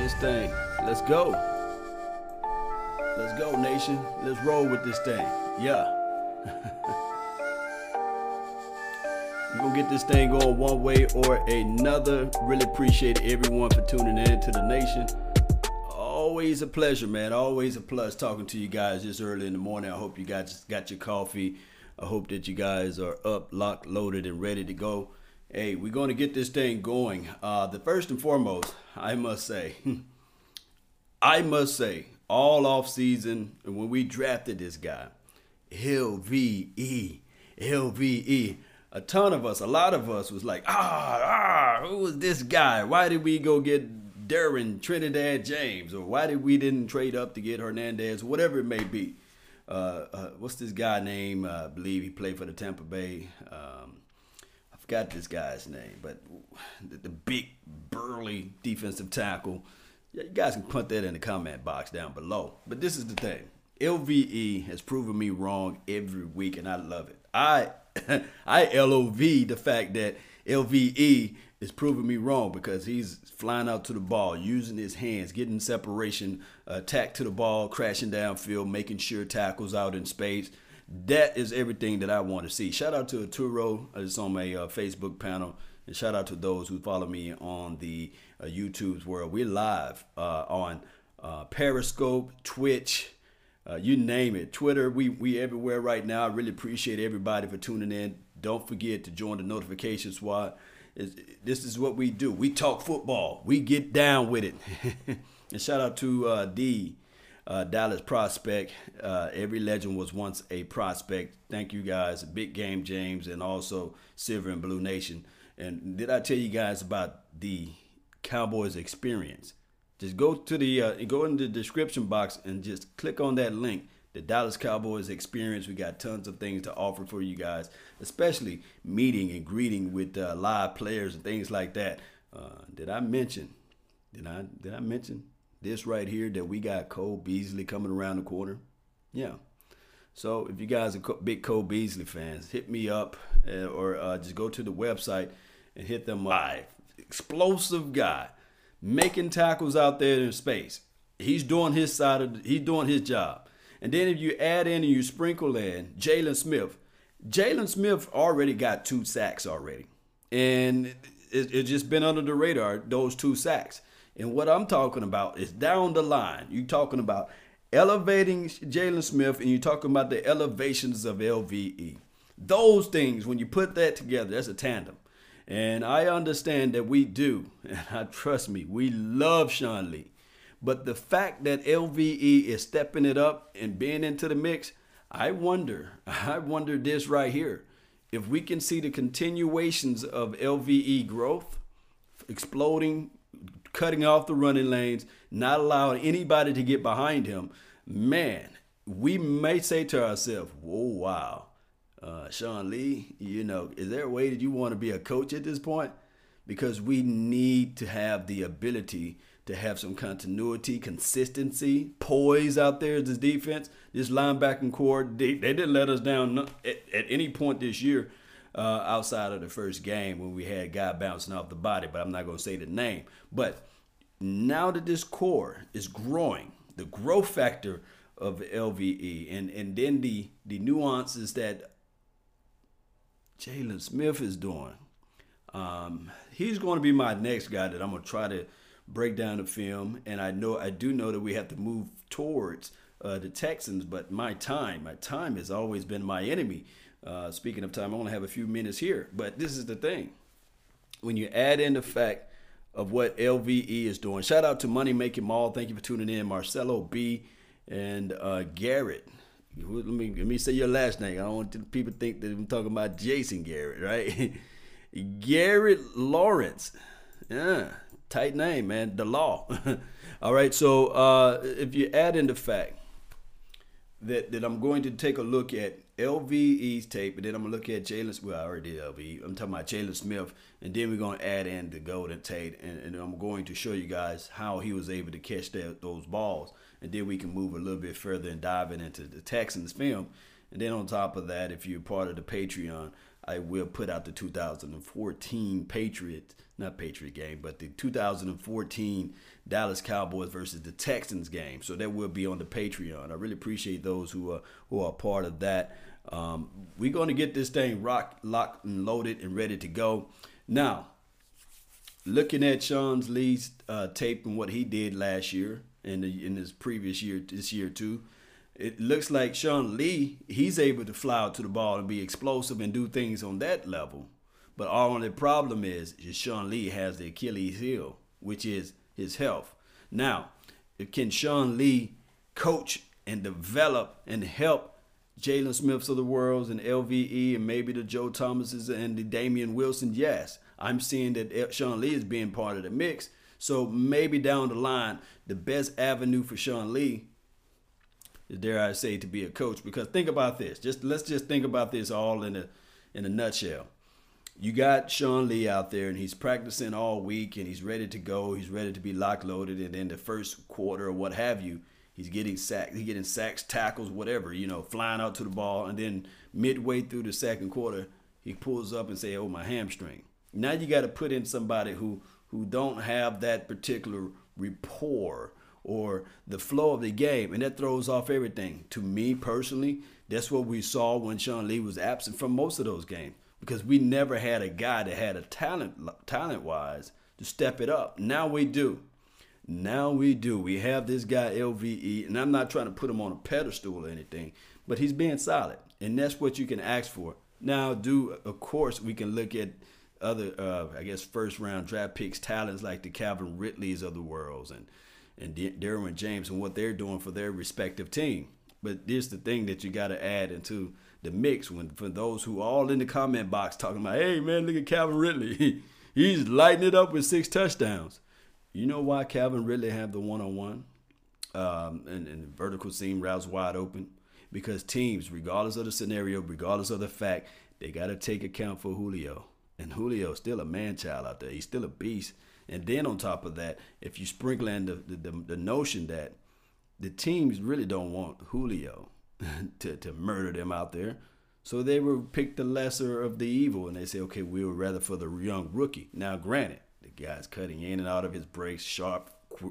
this thing. Let's go. Let's go, nation. Let's roll with this thing. Yeah. We're gonna get this thing going one way or another. Really appreciate everyone for tuning in to the nation. Always a pleasure, man. Always a plus talking to you guys this early in the morning. I hope you guys got your coffee. I hope that you guys are up, locked, loaded, and ready to go. Hey, we're going to get this thing going. Uh, the first and foremost, I must say, I must say, all off season when we drafted this guy, LVE, LVE, a ton of us, a lot of us was like, ah, ah, who was this guy? Why did we go get Darren Trinidad James, or why did we didn't trade up to get Hernandez, whatever it may be? Uh, uh, what's this guy name? Uh, I believe he played for the Tampa Bay. Um, forgot this guy's name, but the, the big burly defensive tackle. Yeah, you guys can put that in the comment box down below. But this is the thing. LVE has proven me wrong every week, and I love it. I I LOV the fact that LVE is proving me wrong because he's flying out to the ball, using his hands, getting separation, uh, attack to the ball, crashing downfield, making sure tackles out in space that is everything that I want to see. Shout out to Arturo. It's on my uh, Facebook panel. And shout out to those who follow me on the uh, YouTube's world. We're live uh, on uh, Periscope, Twitch, uh, you name it. Twitter, we, we everywhere right now. I really appreciate everybody for tuning in. Don't forget to join the notification squad. It's, this is what we do. We talk football. We get down with it. and shout out to uh, D uh, Dallas prospect. Uh, every legend was once a prospect. Thank you guys, Big Game James, and also Silver and Blue Nation. And did I tell you guys about the Cowboys experience? Just go to the uh, go in the description box and just click on that link. The Dallas Cowboys experience. We got tons of things to offer for you guys, especially meeting and greeting with uh, live players and things like that. Uh, did I mention? Did I did I mention this right here that we got Cole Beasley coming around the corner. Yeah. So if you guys are big Cole Beasley fans, hit me up uh, or uh, just go to the website and hit them live. Explosive guy, making tackles out there in space. He's doing his side of he's doing his job. And then if you add in and you sprinkle in Jaylon Smith, Jaylon Smith already got two sacks already, and it, it's just been under the radar those two sacks. And what I'm talking about is down the line. You're talking about elevating Jaylon Smith and you're talking about the elevations of LVE. Those things, when you put that together, that's a tandem. And I understand that we do, and I trust me, we love Sean Lee. But the fact that LVE is stepping it up and being into the mix, I wonder, I wonder this right here. If we can see the continuations of LVE growth, exploding, cutting off the running lanes, not allowing anybody to get behind him, man, we may say to ourselves, whoa, wow, uh, Sean Lee, you know, is there a way that you want to be a coach at this point? Because we need to have the ability to have some continuity, consistency, poise out there as this defense. This linebacking corps, they, they didn't let us down at, at any point this year uh, outside of the first game when we had guy bouncing off the body, but I'm not going to say the name. But now that this core is growing, the growth factor of LVE, and and then the the nuances that Jaylon Smith is doing. Um, he's going to be my next guy that I'm going to try to break down the film, and I know I do know that we have to move towards uh, the Texans, but my time, my time has always been my enemy. Uh, speaking of time, I only have a few minutes here, but this is the thing. When you add in the fact of what LVE is doing, shout out to Money Making Mall. Thank you for tuning in, Marcelo B and uh, Garrett. Let me let me say your last name. I don't want people to think that I'm talking about Jason Garrett, right? Garrett Lawrence. Yeah, tight name, man. The law. All right. So uh, if you add in the fact that that I'm going to take a look at LVE's tape, and then I'm gonna look at Jaylon. Well, I already did LVE. I'm talking about Jaylon Smith, and then we're gonna add in the Golden Tate, and, and, I'm going to show you guys how he was able to catch that, those balls, and then we can move a little bit further and dive into the Texans film. And then on top of that, if you're part of the Patreon, I will put out the 2014 Patriots, not Patriot game, but the 2014 Dallas Cowboys versus the Texans game. So that will be on the Patreon. I really appreciate those who are who are part of that. Um, we're going to get this thing rock, locked and loaded and ready to go. Now, looking at Sean Lee's uh, tape and what he did last year and in his previous year, this year too, it looks like Sean Lee, he's able to fly out to the ball and be explosive and do things on that level. But our only problem is, is Sean Lee has the Achilles heel, which is his health. Now, can Sean Lee coach and develop and help Jaylon Smiths of the world and LVE and maybe the Joe Thomases and the Damien Wilson? Yes. I'm seeing that Sean Lee is being part of the mix. So maybe down the line, the best avenue for Sean Lee dare I say, to be a coach. Because think about this. Just let's just think about this all in a in a nutshell. You got Sean Lee out there, and he's practicing all week, and he's ready to go. He's ready to be lock loaded, and in the first quarter or what have you, he's getting sacked. He's getting sacks, tackles, whatever, you know, flying out to the ball, and then midway through the second quarter, he pulls up and say, "Oh, my hamstring." Now you got to put in somebody who who don't have that particular rapport or the flow of the game, and that throws off everything. To me personally, that's what we saw when Sean Lee was absent from most of those games because we never had a guy that had a talent talent wise to step it up. Now we do. Now we do. We have this guy LVE, and I'm not trying to put him on a pedestal or anything, but he's being solid, and that's what you can ask for. Now, do of course we can look at other, uh, I guess, first round draft picks talents like the Calvin Ridleys of the worlds and and Derwin James and what they're doing for their respective team. But this the thing that you got to add into the mix when for those who all in the comment box talking about, hey man, look at Calvin Ridley, he's lighting it up with six touchdowns. You know why Calvin Ridley have the one on one, and, and the vertical seam routes wide open because teams, regardless of the scenario, regardless of the fact, they got to take account for Julio. And Julio's still a man child out there. He's still a beast. And then on top of that, if you sprinkle in the, the, the notion that the teams really don't want Julio to, to murder them out there, so they will pick the lesser of the evil and they say, okay, we would rather for the young rookie. Now, granted, the guy's cutting in and out of his breaks, sharp,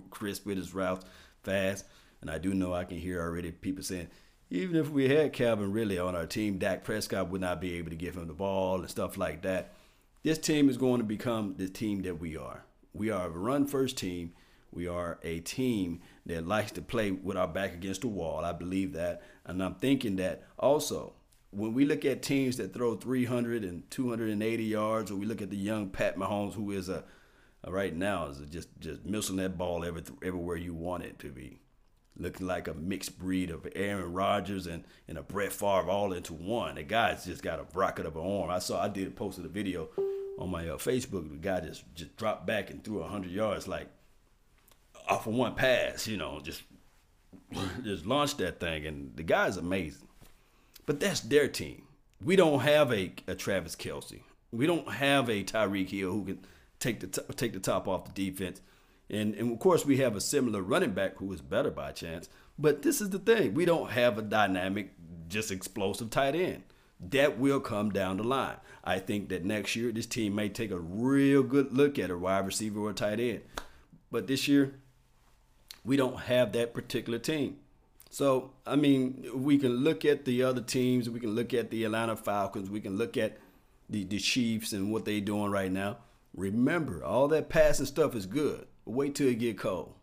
crisp with his routes, fast. And I do know I can hear already people saying, even if we had Calvin Ridley on our team, Dak Prescott would not be able to give him the ball and stuff like that. This team is going to become the team that we are. We are a run first team. We are a team that likes to play with our back against the wall. I believe that. And I'm thinking that also when we look at teams that throw 300 and 280 yards, or we look at the young Pat Mahomes, who is a, a right now is just just missing that ball every, everywhere you want it to be, looking like a mixed breed of Aaron Rodgers and, and a Brett Favre all into one. The guy's just got a rocket of an arm. I saw I did posted a video on my uh, Facebook, the guy just just dropped back and threw hundred yards like off of one pass. You know, just just launched that thing, and the guy's amazing. But that's their team. We don't have a, a Travis Kelce. We don't have a Tyreek Hill who can take the t- take the top off the defense. And, and of course, we have a similar running back who is better by chance. But this is the thing: we don't have a dynamic, just explosive tight end. That will come down the line. I think that next year this team may take a real good look at a wide receiver or a tight end. But this year, we don't have that particular team. So, I mean, we can look at the other teams. We can look at the Atlanta Falcons. We can look at the, the Chiefs and what they're doing right now. Remember, all that passing stuff is good. Wait till it get cold.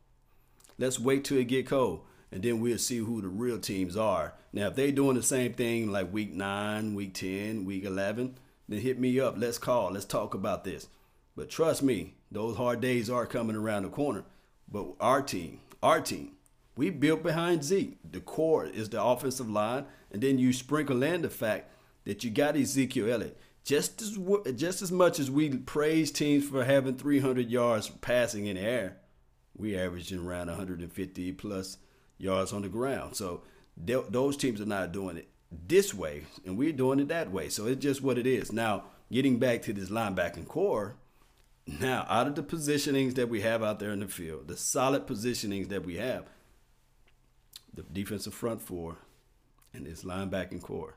Let's wait till it get cold and then we'll see who the real teams are. Now, if they're doing the same thing like week nine, week 10, week 11, then hit me up. Let's call. Let's talk about this. But trust me, those hard days are coming around the corner. But our team, our team, we built behind Zeke. The core is the offensive line, and then you sprinkle in the fact that you got Ezekiel Elliott. Just as just as much as we praise teams for having 300 yards passing in the air, we averaging around 150 plus yards on the ground. So those teams are not doing it this way, and we're doing it that way. So it's just what it is. Now, getting back to this linebacking corps, now out of the positionings that we have out there in the field, the solid positionings that we have, the defensive front four and this linebacking corps,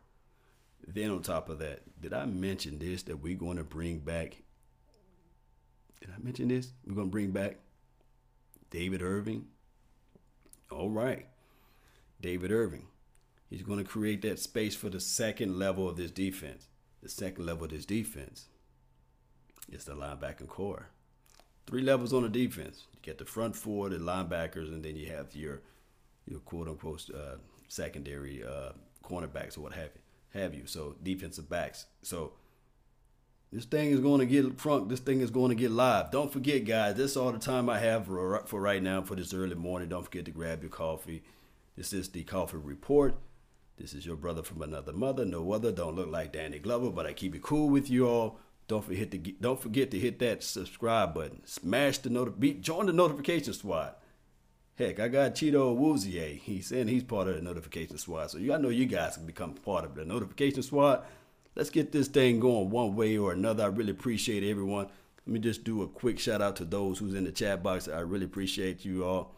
Then on top of that, did I mention this that we're going to bring back? Did I mention this? We're going to bring back David Irving. All right. David Irving. He's going to create that space for the second level of this defense. The second level of this defense is the linebacking corps. Three levels on the defense. You get the front four, the linebackers, and then you have your your quote unquote uh, secondary uh, cornerbacks or what have you, have you. So defensive backs. So this thing is going to get front. This thing is going to get live. Don't forget, guys. This is all the time I have for, for right now for this early morning. Don't forget to grab your coffee. This is the coffee report. This is your brother from another mother. No other. Don't look like Danny Glover, but I keep it cool with you all. Don't forget to don't forget to hit that subscribe button. Smash the notif- join the notification squad. Heck, I got Cheeto Woozier. Eh? He's saying he's part of the notification squad. So you, I know you guys can become part of the notification squad. Let's get this thing going one way or another. I really appreciate everyone. Let me just do a quick shout out to those who's in the chat box. I really appreciate you all.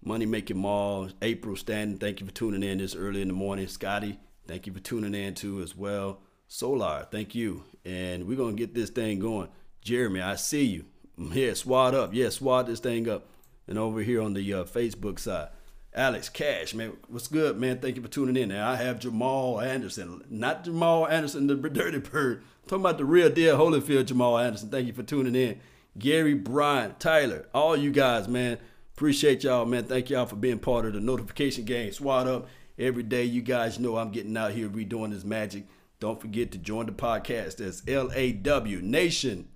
Money Making Mall, April Stanton, thank you for tuning in this early in the morning. Scotty, thank you for tuning in too as well. Solar, thank you. And we're gonna get this thing going. Jeremy, I see you. Yeah, swat up. Yeah, swat this thing up. And over here on the uh, Facebook side, Alex Cash, man, what's good, man? Thank you for tuning in. Now I have Jamal Anderson, not Jamal Anderson, the Dirty Bird. I'm talking about the real deal Holyfield Jamal Anderson. Thank you for tuning in. Gary Bryant, Tyler, all you guys, man. Appreciate y'all, man. Thank y'all for being part of the notification game. Swat up every day. You guys know I'm getting out here redoing this magic. Don't forget to join the podcast. That's LAW Nation.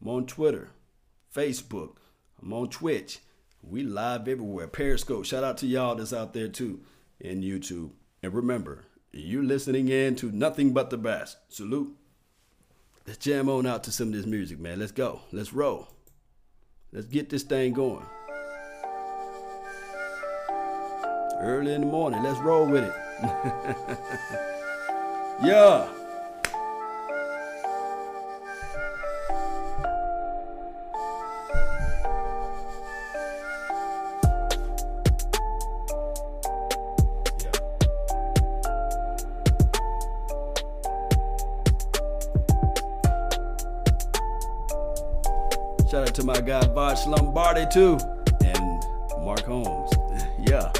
I'm on Twitter, Facebook. I'm on Twitch. We live everywhere. Periscope. Shout out to y'all that's out there too in YouTube. And remember, you're listening in to nothing but the best. Salute. Let's jam on out to some of this music, man. Let's go. Let's roll. Let's get this thing going. Early in the morning. Let's roll with it. yeah. Shout got Vosh Lombardi too, and Mark Holmes. yeah.